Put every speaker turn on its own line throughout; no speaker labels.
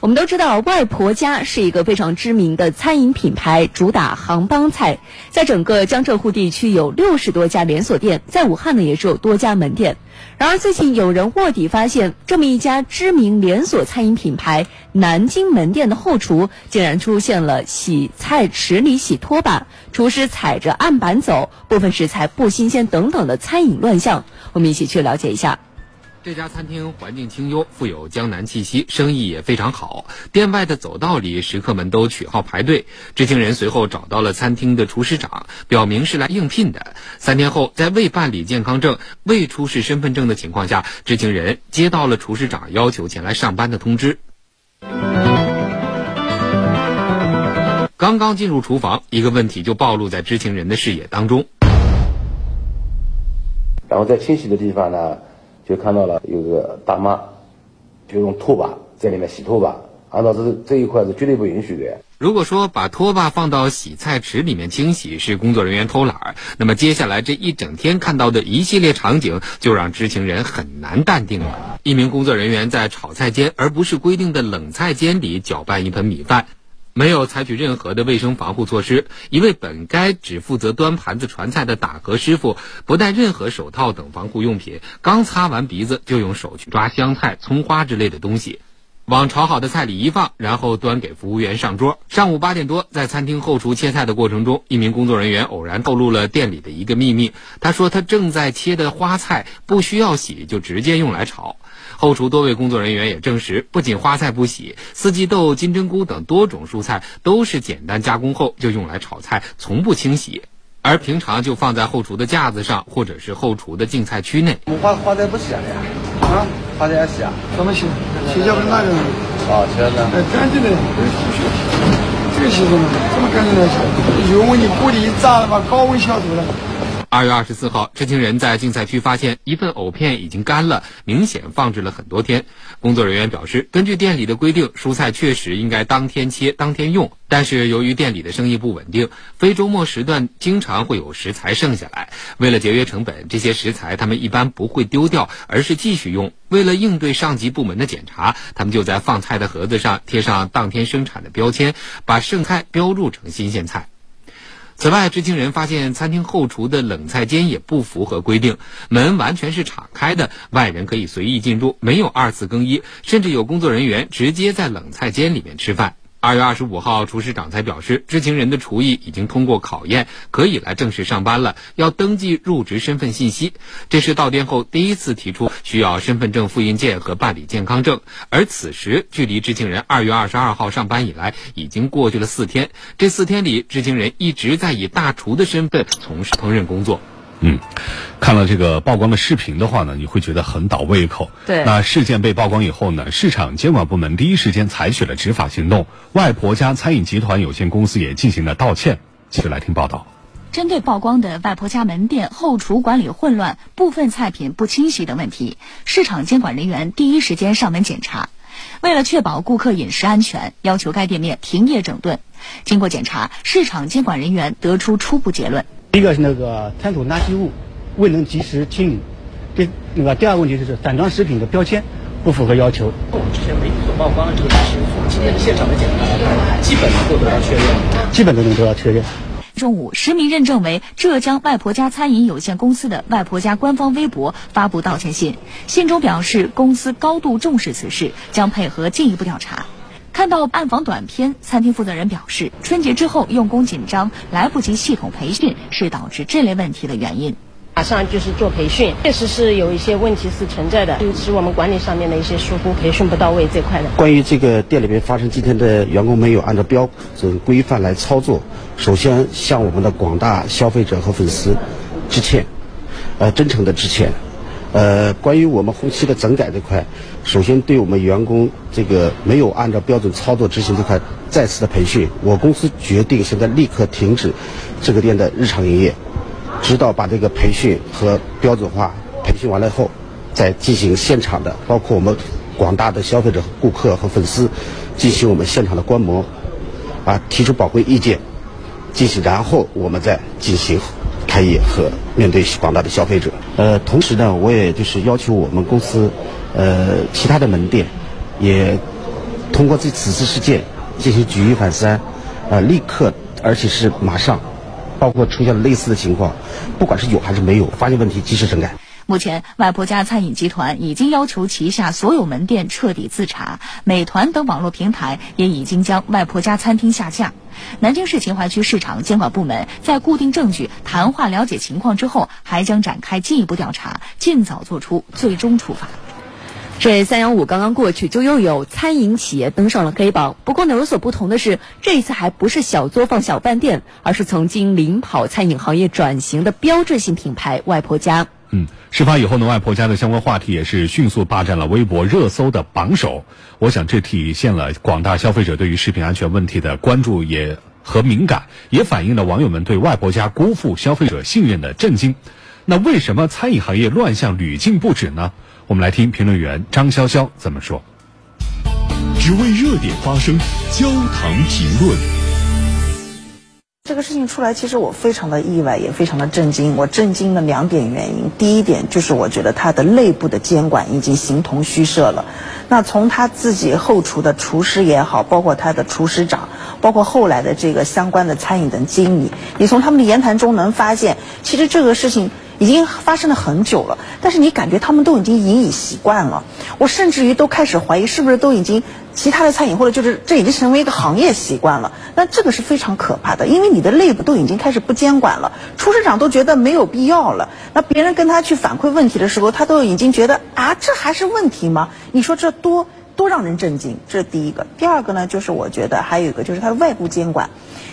我们都知道，外婆家是一个非常知名的餐饮品牌，主打杭帮菜，在整个江浙沪地区有六十多家连锁店，在武汉呢也是有多家门店。然而，最近有人卧底发现，这么一家知名连锁餐饮品牌南京门店的后厨竟然出现了洗菜池里洗拖把、厨师踩着案板走、部分食材不新鲜等等的餐饮乱象。我们一起去了解一下。
这家餐厅环境清幽，富有江南气息，生意也非常好。店外的走道里，食客们都取号排队。知情人随后找到了餐厅的厨师长，表明是来应聘的。三天后，在未办理健康证、未出示身份证的情况下，知情人接到了厨师长要求前来上班的通知。刚刚进入厨房，一个问题就暴露在知情人的视野当中。
然后在清洗的地方呢？就看到了有个大妈，就用拖把在里面洗拖把，按照这这一块是绝对不允许的。
如果说把拖把放到洗菜池里面清洗是工作人员偷懒，那么接下来这一整天看到的一系列场景就让知情人很难淡定了。一名工作人员在炒菜间而不是规定的冷菜间里搅拌一盆米饭。没有采取任何的卫生防护措施，一位本该只负责端盘子传菜的打嗝师傅，不戴任何手套等防护用品，刚擦完鼻子就用手去抓香菜、葱花之类的东西，往炒好的菜里一放，然后端给服务员上桌。上午八点多，在餐厅后厨切菜的过程中，一名工作人员偶然透露了店里的一个秘密。他说，他正在切的花菜不需要洗，就直接用来炒。后厨多位工作人员也证实，不仅花菜不洗，四季豆、金针菇等多种蔬菜都是简单加工后就用来炒菜，从不清洗，而平常就放在后厨的架子上，或者是后厨的净菜区内。
我花花菜不洗了呀？啊，花菜要洗啊？怎么洗？洗掉不是那个？啊，洗了。哎，干净的，这个洗什么？这么干净的洗？油温你锅里一炸了吧，高温消毒的。
二月二十四号，知情人在竞赛区发现一份藕片已经干了，明显放置了很多天。工作人员表示，根据店里的规定，蔬菜确实应该当天切、当天用。但是由于店里的生意不稳定，非周末时段经常会有食材剩下来。为了节约成本，这些食材他们一般不会丢掉，而是继续用。为了应对上级部门的检查，他们就在放菜的盒子上贴上当天生产的标签，把剩菜标注成新鲜菜。此外，知情人发现餐厅后厨的冷菜间也不符合规定，门完全是敞开的，外人可以随意进入，没有二次更衣，甚至有工作人员直接在冷菜间里面吃饭。二月二十五号，厨师长才表示，知情人的厨艺已经通过考验，可以来正式上班了，要登记入职身份信息。这是到店后第一次提出需要身份证复印件和办理健康证。而此时，距离知情人二月二十二号上班以来，已经过去了四天。这四天里，知情人一直在以大厨的身份从事烹饪工作。
嗯，看了这个曝光的视频的话呢，你会觉得很倒胃口。
对，
那事件被曝光以后呢，市场监管部门第一时间采取了执法行动，外婆家餐饮集团有限公司也进行了道歉。继续来听报道。
针对曝光的外婆家门店后厨管理混乱、部分菜品不清晰等问题，市场监管人员第一时间上门检查。为了确保顾客饮食安全，要求该店面停业整顿。经过检查，市场监管人员得出初步结论。
一个是那个餐厨垃圾物未能及时清理，第那个第二个问题就是散装食品的标签不符合要求。
我们之前媒体所曝光的这个事情，从今天的现场的检查，基本能够得到确认，
基本都能得到确认。
中午，实名认证为浙江外婆家餐饮有限公司的外婆家官方微博发布道歉信，信中表示公司高度重视此事，将配合进一步调查。看到暗访短片，餐厅负责人表示，春节之后用工紧张，来不及系统培训，是导致这类问题的原因。
马上就是做培训，确实是有一些问题是存在的，就是我们管理上面的一些疏忽，培训不到位这块的。
关于这个店里面发生今天的员工没有按照标准规范来操作，首先向我们的广大消费者和粉丝致歉，呃，真诚的致歉。呃，关于我们后期的整改这块，首先对我们员工这个没有按照标准操作执行这块再次的培训，我公司决定现在立刻停止这个店的日常营业，直到把这个培训和标准化培训完了后，再进行现场的，包括我们广大的消费者、顾客和粉丝进行我们现场的观摩，啊，提出宝贵意见，进行，然后我们再进行。开业和面对广大的消费者，呃，同时呢，我也就是要求我们公司，呃，其他的门店，也通。过这此次事件进行举一反三，呃，立刻而且是马上，包括出现了类似的情况，不管是有还是没有，发现问题及时整改。
目前，外婆家餐饮集团已经要求旗下所有门店彻底自查，美团等网络平台也已经将外婆家餐厅下架。南京市秦淮区市场监管部门在固定证据、谈话了解情况之后，还将展开进一步调查，尽早做出最终处罚。
这三幺五刚刚过去，就又有餐饮企业登上了黑榜。不过呢，有所不同的是，这一次还不是小作坊、小饭店，而是曾经领跑餐饮行业转型的标志性品牌“外婆家”。
嗯，事发以后呢，外婆家的相关话题也是迅速霸占了微博热搜的榜首。我想这体现了广大消费者对于食品安全问题的关注也和敏感，也反映了网友们对外婆家辜负消费者信任的震惊。那为什么餐饮行业乱象屡禁不止呢？我们来听评论员张潇潇怎么说。
只为热点发声，焦糖评论。
这个事情出来，其实我非常的意外，也非常的震惊。我震惊的两点原因，第一点就是我觉得他的内部的监管已经形同虚设了。那从他自己后厨的厨师也好，包括他的厨师长，包括后来的这个相关的餐饮的经理，你从他们的言谈中能发现，其实这个事情。已经发生了很久了，但是你感觉他们都已经引以习惯了。我甚至于都开始怀疑，是不是都已经其他的餐饮或者就是这已经成为一个行业习惯了。那这个是非常可怕的，因为你的内部都已经开始不监管了，厨师长都觉得没有必要了。那别人跟他去反馈问题的时候，他都已经觉得啊，这还是问题吗？你说这多多让人震惊。这是第一个。第二个呢，就是我觉得还有一个就是他的外部监管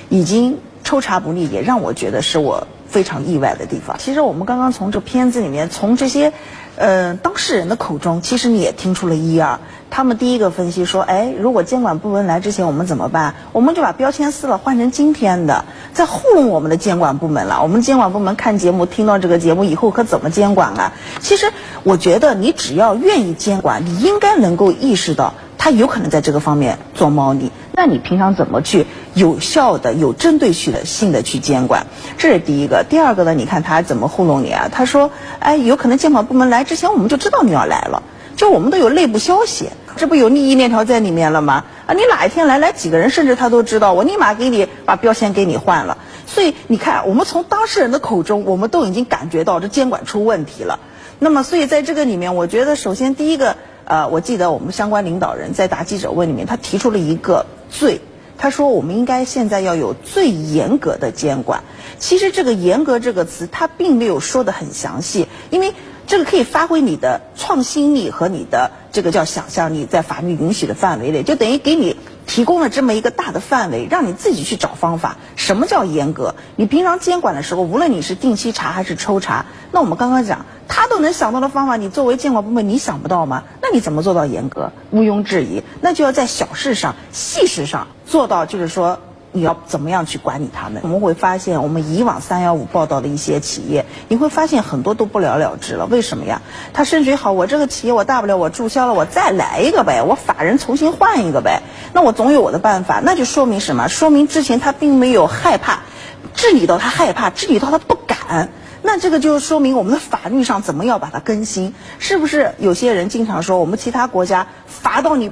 已经抽查不力，也让我觉得是我。非常意外的地方。其实我们刚刚从这片子里面，从这些，呃，当事人的口中，其实你也听出了一二。他们第一个分析说，哎，如果监管部门来之前，我们怎么办？我们就把标签撕了，换成今天的，在糊弄我们的监管部门了。我们监管部门看节目，听到这个节目以后，可怎么监管啊？其实，我觉得你只要愿意监管，你应该能够意识到。他有可能在这个方面做猫腻，那你平常怎么去有效的、有针对性的性的去监管？这是第一个。第二个呢？你看他怎么糊弄你啊？他说：“哎，有可能监管部门来之前，我们就知道你要来了，就我们都有内部消息，这不有利益链条在里面了吗？啊，你哪一天来，来几个人，甚至他都知道，我立马给你把标签给你换了。所以你看，我们从当事人的口中，我们都已经感觉到这监管出问题了。那么，所以在这个里面，我觉得首先第一个。呃，我记得我们相关领导人在答记者问里面，他提出了一个罪，他说我们应该现在要有最严格的监管。其实这个“严格”这个词，他并没有说的很详细，因为这个可以发挥你的创新力和你的这个叫想象力，在法律允许的范围内，就等于给你。提供了这么一个大的范围，让你自己去找方法。什么叫严格？你平常监管的时候，无论你是定期查还是抽查，那我们刚刚讲，他都能想到的方法，你作为监管部门，你想不到吗？那你怎么做到严格？毋庸置疑，那就要在小事上、细事上做到，就是说。你要怎么样去管理他们？我们会发现，我们以往三幺五报道的一些企业，你会发现很多都不了了之了。为什么呀？他甚至于好，我这个企业我大不了我注销了，我再来一个呗，我法人重新换一个呗，那我总有我的办法。那就说明什么？说明之前他并没有害怕治理到他害怕治理到他不敢。那这个就说明我们的法律上怎么要把它更新？是不是有些人经常说我们其他国家罚到你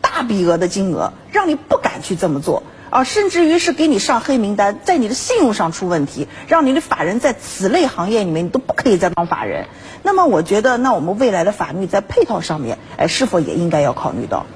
大笔额的金额，让你不敢去这么做？啊，甚至于是给你上黑名单，在你的信用上出问题，让你的法人在此类行业里面你都不可以再当法人。那么，我觉得，那我们未来的法律在配套上面，哎，是否也应该要考虑到？